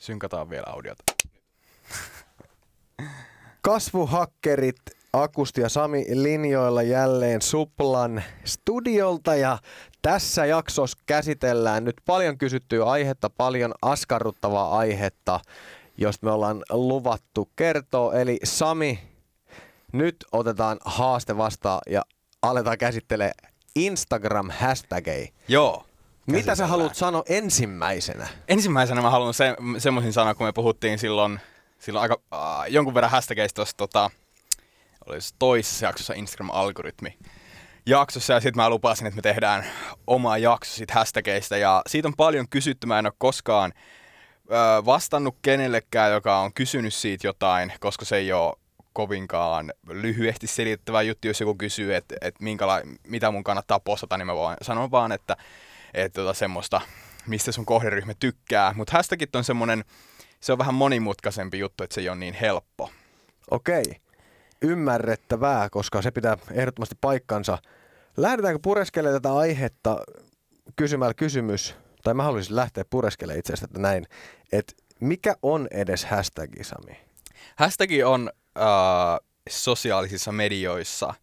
Synkataan vielä audiota. Kasvuhakkerit Akusti ja Sami linjoilla jälleen Suplan studiolta ja tässä jaksossa käsitellään nyt paljon kysyttyä aihetta, paljon askarruttavaa aihetta, josta me ollaan luvattu kertoa. Eli Sami, nyt otetaan haaste vastaan ja aletaan käsittelee Instagram-hashtageja. Joo. Mitä sä haluat sanoa ensimmäisenä? Ensimmäisenä mä haluan se, semmoisin sanoa, kun me puhuttiin silloin, silloin aika, äh, jonkun verran hashtageista tuossa tota, olisi toisessa jaksossa Instagram-algoritmi jaksossa ja sitten mä lupasin, että me tehdään oma jakso siitä hashtageista ja siitä on paljon kysytty, mä en ole koskaan ö, vastannut kenellekään, joka on kysynyt siitä jotain, koska se ei ole kovinkaan lyhyesti selittävä juttu, jos joku kysyy, että, minkäla- mitä mun kannattaa postata, niin mä voin sanoa vaan, että, että tota semmoista, mistä sun kohderyhmä tykkää. Mutta hashtagit on semmoinen, se on vähän monimutkaisempi juttu, että se ei ole niin helppo. Okei, ymmärrettävää, koska se pitää ehdottomasti paikkansa. Lähdetäänkö pureskelemaan tätä aihetta kysymällä kysymys, tai mä haluaisin lähteä pureskelemaan itse asiassa että näin, että mikä on edes hashtagi, Sami? Hashtag on äh, sosiaalisissa medioissa äh,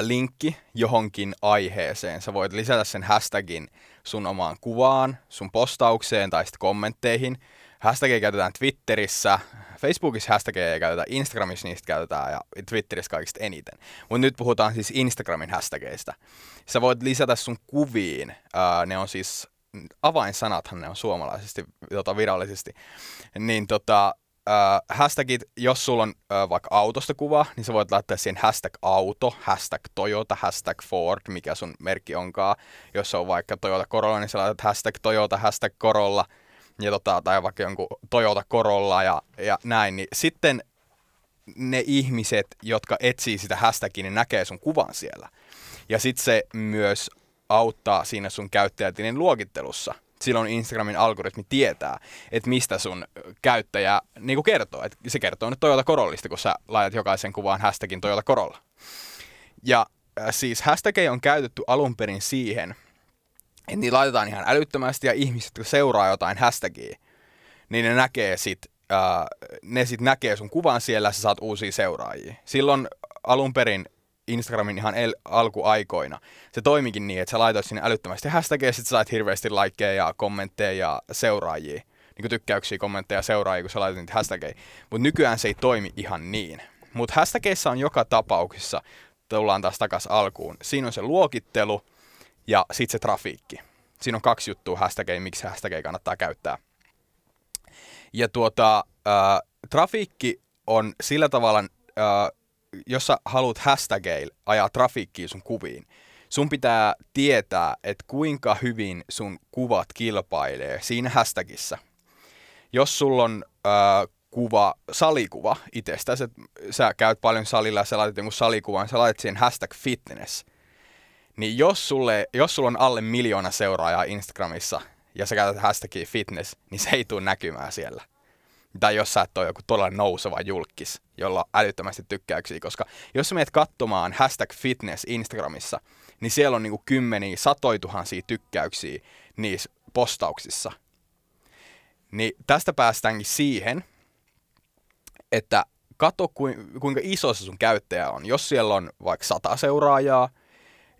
linkki johonkin aiheeseen. Sä voit lisätä sen hashtagin sun omaan kuvaan, sun postaukseen tai sitten kommentteihin. Hashtagia käytetään Twitterissä, Facebookissa hashtagia ei käytetä, Instagramissa niistä käytetään ja Twitterissä kaikista eniten. Mutta nyt puhutaan siis Instagramin hashtageista. Sä voit lisätä sun kuviin, ne on siis, avainsanathan ne on suomalaisesti, tota, virallisesti, niin tota, äh, hashtagit, jos sulla on äh, vaikka autosta kuva, niin sä voit laittaa siihen hashtag auto, hashtag Toyota, hashtag Ford, mikä sun merkki onkaan. Jos on vaikka Toyota Corolla, niin sä laitat hashtag Toyota, hashtag Corolla, ja tota, tai vaikka jonkun Toyota Corolla ja, ja näin, niin sitten ne ihmiset, jotka etsii sitä hashtagia, niin näkee sun kuvan siellä. Ja sitten se myös auttaa siinä sun käyttäjätilin luokittelussa silloin Instagramin algoritmi tietää, että mistä sun käyttäjä niin kuin kertoo. Et se kertoo nyt Toyota Corollista, kun sä laitat jokaisen kuvaan hashtagin Toyota Corolla. Ja äh, siis hashtageja on käytetty alun perin siihen, että niitä laitetaan ihan älyttömästi ja ihmiset, kun seuraa jotain hashtagia, niin ne näkee sit, äh, ne sit näkee sun kuvan siellä ja sä saat uusia seuraajia. Silloin alun perin Instagramin ihan el- alkuaikoina. Se toimikin niin, että sä laitoit sinne älyttömästi hashtagia, sit sä sait hirveästi likeja ja kommentteja ja seuraajia. Niin kuin tykkäyksiä, kommentteja ja seuraajia, kun sä laitat niitä hashtagia. Mutta nykyään se ei toimi ihan niin. Mutta hashtageissa on joka tapauksessa, tullaan taas takas alkuun, siinä on se luokittelu ja sitten se trafiikki. Siinä on kaksi juttua hashtagia, miksi hashtagia kannattaa käyttää. Ja tuota, äh, trafiikki on sillä tavalla äh, jos sä haluat hashtageilla ajaa trafiikkiin sun kuviin, sun pitää tietää, että kuinka hyvin sun kuvat kilpailee siinä hashtagissa. Jos sulla on äh, kuva, salikuva itsestä, että sä käyt paljon salilla sä laitat jonkun salikuvan, sä laitat siihen hashtag fitness, niin jos, sulle, jos sulla on alle miljoona seuraajaa Instagramissa ja sä käytät hashtagia fitness, niin se ei tule näkymään siellä tai jos sä et ole joku todella nouseva julkis, jolla on älyttömästi tykkäyksiä, koska jos sä menet katsomaan hashtag fitness Instagramissa, niin siellä on niinku kymmeniä, satoi tuhansia tykkäyksiä niissä postauksissa. Niin tästä päästäänkin siihen, että katso kuinka iso se sun käyttäjä on. Jos siellä on vaikka sata seuraajaa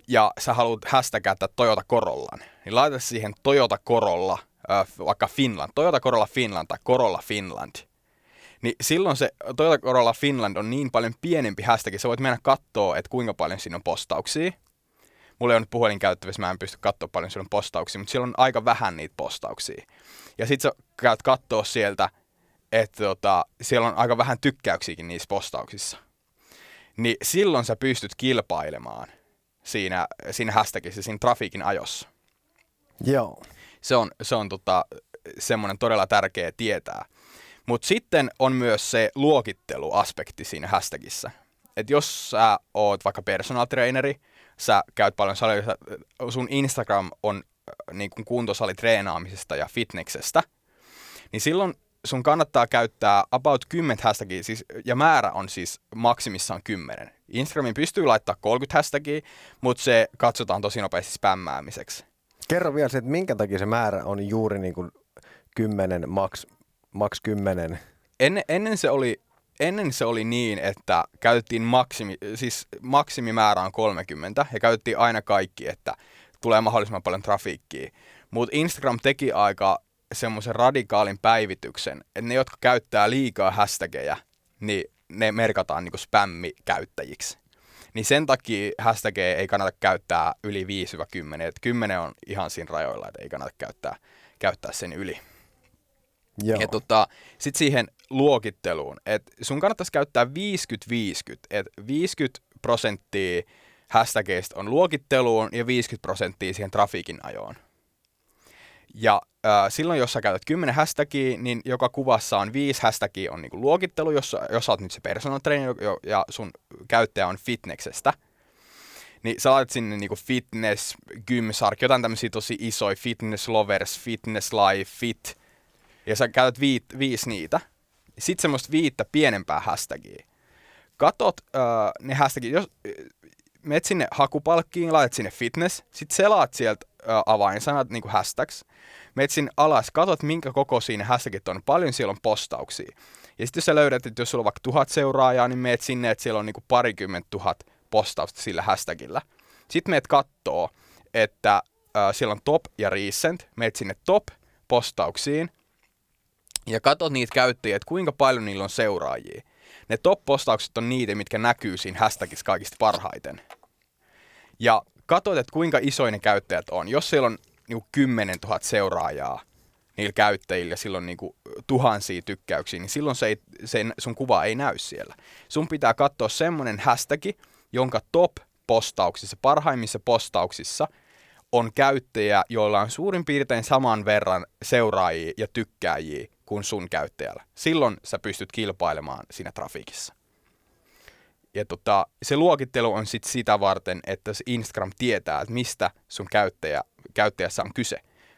ja sä haluat hashtagata Toyota Corollan, niin laita siihen Toyota Corolla – äh, vaikka Finland, Toyota Corolla Finland tai Corolla Finland, niin silloin se Toyota Corolla Finland on niin paljon pienempi hashtag, sä voit mennä katsoa, että kuinka paljon siinä on postauksia. Mulla ei ole nyt puhelin käyttävissä, mä en pysty katsoa paljon siinä on postauksia, mutta siellä on aika vähän niitä postauksia. Ja sit sä käyt katsoa sieltä, että tota, siellä on aika vähän tykkäyksiäkin niissä postauksissa. Niin silloin sä pystyt kilpailemaan siinä, siinä hashtagissa, siinä trafiikin ajossa. Joo se on, se on tota, semmoinen todella tärkeä tietää. Mutta sitten on myös se luokitteluaspekti siinä hashtagissa. Et jos sä oot vaikka personal traineri, sä käyt paljon salilla, sun Instagram on äh, niin kuin kuntosalitreenaamisesta ja fitneksestä, niin silloin sun kannattaa käyttää about 10 hashtagia, siis, ja määrä on siis maksimissaan 10. Instagramin pystyy laittaa 30 hashtagia, mutta se katsotaan tosi nopeasti spämmäämiseksi. Kerro vielä se, että minkä takia se määrä on juuri niin kuin 10 maks maks 10. Ennen, ennen, se oli, ennen se oli niin, että käytettiin maksimi, siis maksimimäärä on 30 ja käytettiin aina kaikki, että tulee mahdollisimman paljon trafiikkiä. Mutta Instagram teki aika semmoisen radikaalin päivityksen, että ne, jotka käyttää liikaa hashtageja, niin ne merkataan niinku spämmikäyttäjiksi. Niin sen takia hashtageja ei kannata käyttää yli 5-10. Et 10 on ihan siinä rajoilla, että ei kannata käyttää, käyttää sen yli. Joo. Ja tota, sitten siihen luokitteluun, että sun kannattaisi käyttää 50-50, että 50 prosenttia hashtageista on luokitteluun ja 50 prosenttia siihen trafiikin ajoon. Ja äh, silloin, jos sä käytät 10 hashtagia, niin joka kuvassa on 5 hashtagia on niinku luokittelu, jos, jos sä oot nyt se personal trainer ja sun käyttäjä on fitneksestä. Niin sä laitat sinne niinku fitness, gymsark, jotain tämmöisiä tosi isoja, fitness lovers, fitness life, fit, ja sä käytät viit, viisi niitä. Sitten semmoista viittä pienempää hashtagia. Katot äh, ne hashtagit, jos menet sinne hakupalkkiin, laitat sinne fitness, sitten selaat sieltä äh, avainsanat, niin kuin hashtags, menet sinne alas, katot minkä koko siinä hashtagit on, paljon siellä on postauksia. Ja sitten jos sä löydät, että jos sulla on vaikka tuhat seuraajaa, niin meet sinne, että siellä on niin kuin parikymmentä tuhat postausta sillä hashtagillä. Sitten meet kattoo, että äh, siellä on top ja recent, meet sinne top postauksiin, ja katsot niitä käyttäjiä, että kuinka paljon niillä on seuraajia. Ne top-postaukset on niitä, mitkä näkyy siinä hashtagissa kaikista parhaiten. Ja katsot, että kuinka isoja ne käyttäjät on. Jos siellä on niinku 10 000 seuraajaa niillä käyttäjillä silloin niinku tuhansia tykkäyksiä, niin silloin se ei, se, sun kuva ei näy siellä. Sun pitää katsoa semmoinen hashtag, jonka top-postauksissa, parhaimmissa postauksissa on käyttäjä, joilla on suurin piirtein saman verran seuraajia ja tykkääjiä kuin sun käyttäjällä. Silloin sä pystyt kilpailemaan siinä trafiikissa. Ja tota, se luokittelu on sit sitä varten, että se Instagram tietää, että mistä sun käyttäjä, käyttäjässä on kyse.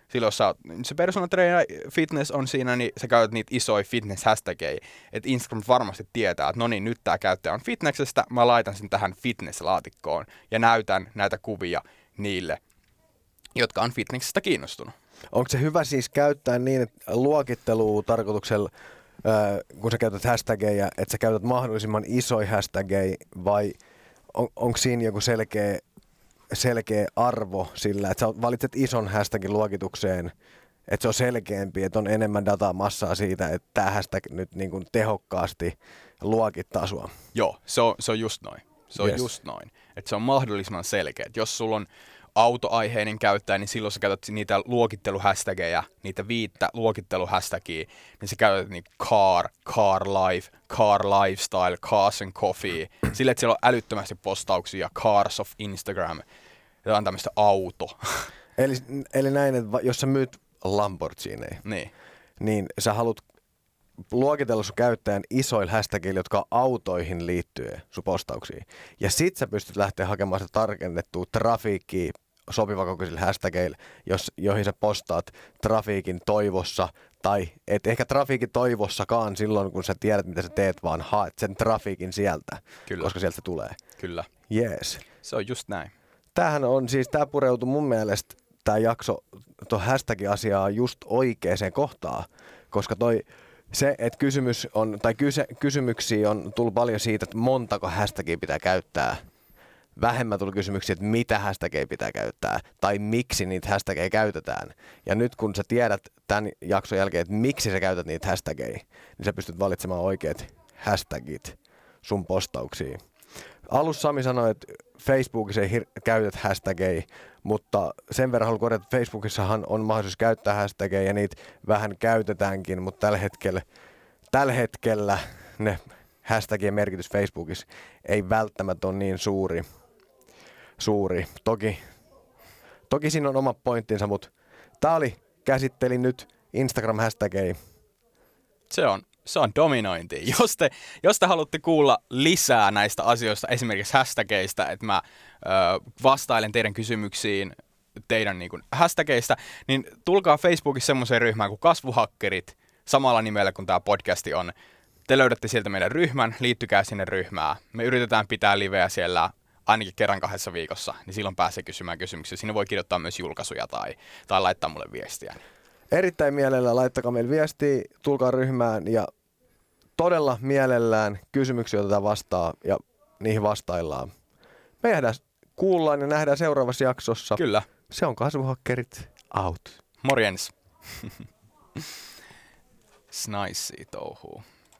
Silloin jos sä, se personal trainer fitness on siinä, niin sä käytät niitä isoja fitness hashtageja. Että Instagram varmasti tietää, että no niin, nyt tää käyttäjä on fitnessistä, mä laitan sen tähän fitness-laatikkoon ja näytän näitä kuvia niille, jotka on fitnessistä kiinnostunut. Onko se hyvä siis käyttää niin, että luokittelu tarkoituksella, kun sä käytät hashtageja, että sä käytät mahdollisimman isoja hashtageja vai on, onko siinä joku selkeä, selkeä arvo sillä, että sä valitset ison hashtagin luokitukseen, että se on selkeämpi, että on enemmän datamassaa siitä, että tämä hashtag nyt niin kuin tehokkaasti luokittaa sua. Joo, se on, se on just noin. Se on yes. just noin. Että se on mahdollisimman selkeä. Et jos sulla on autoaiheinen käyttäjä, niin silloin sä käytät niitä luokitteluhästägejä, niitä viittä luokitteluhästägiä, niin sä käytät niin car, car life, car lifestyle, cars and coffee. Sille, että siellä on älyttömästi postauksia, cars of Instagram, ja on tämmöistä auto. Eli, eli näin, että jos sä myyt Lamborghini, niin. niin sä haluat luokitella sun käyttäjän isoilla hashtagilla, jotka autoihin liittyen sun postauksiin. Ja sit sä pystyt lähteä hakemaan sitä tarkennettua trafiikkiä sopivakokoisille hashtageille, jos, joihin sä postaat trafiikin toivossa, tai et ehkä trafiikin toivossakaan silloin, kun sä tiedät, mitä sä teet, vaan haet sen trafiikin sieltä, Kyllä. koska sieltä se tulee. Kyllä. Jees. Se on just näin. Tämähän on siis, tämä pureutuu mun mielestä, tämä jakso, tuo hashtag-asiaa just oikeaan kohtaan, koska toi se, että kysymys on, tai kyse, kysymyksiä on tullut paljon siitä, että montako hashtagia pitää käyttää. Vähemmän tuli kysymyksiä, että mitä hashtagia pitää käyttää, tai miksi niitä hashtagia käytetään. Ja nyt kun sä tiedät tämän jakson jälkeen, että miksi sä käytät niitä hashtagia, niin sä pystyt valitsemaan oikeat hashtagit sun postauksiin. Alussa Sami sanoi, että Facebookissa ei hir- käytät hashtageja, mutta sen verran haluan korjata, että Facebookissahan on mahdollisuus käyttää hashtageja ja niitä vähän käytetäänkin, mutta tällä hetkellä, tällä hetkellä ne hashtagien merkitys Facebookissa ei välttämättä ole niin suuri. Suuri. Toki, toki siinä on oma pointtinsa, mutta tämä oli, käsittelin nyt Instagram-hashtageja. Se on se on dominointi. Jos te, jos te haluatte kuulla lisää näistä asioista, esimerkiksi hashtageista, että mä ö, vastailen teidän kysymyksiin teidän niin kuin, hashtageista, niin tulkaa Facebookissa semmoiseen ryhmään kuin Kasvuhakkerit, samalla nimellä kuin tämä podcasti on. Te löydätte sieltä meidän ryhmän, liittykää sinne ryhmään. Me yritetään pitää liveä siellä ainakin kerran kahdessa viikossa, niin silloin pääsee kysymään kysymyksiä. Sinne voi kirjoittaa myös julkaisuja tai, tai laittaa mulle viestiä. Erittäin mielellään laittakaa meille viestiä, tulkaa ryhmään ja todella mielellään kysymyksiä otetaan vastaan ja niihin vastaillaan. Me jäädään, kuullaan ja nähdään seuraavassa jaksossa. Kyllä. Se on kasvuhakkerit out. Morjens. Snaissia touhuu.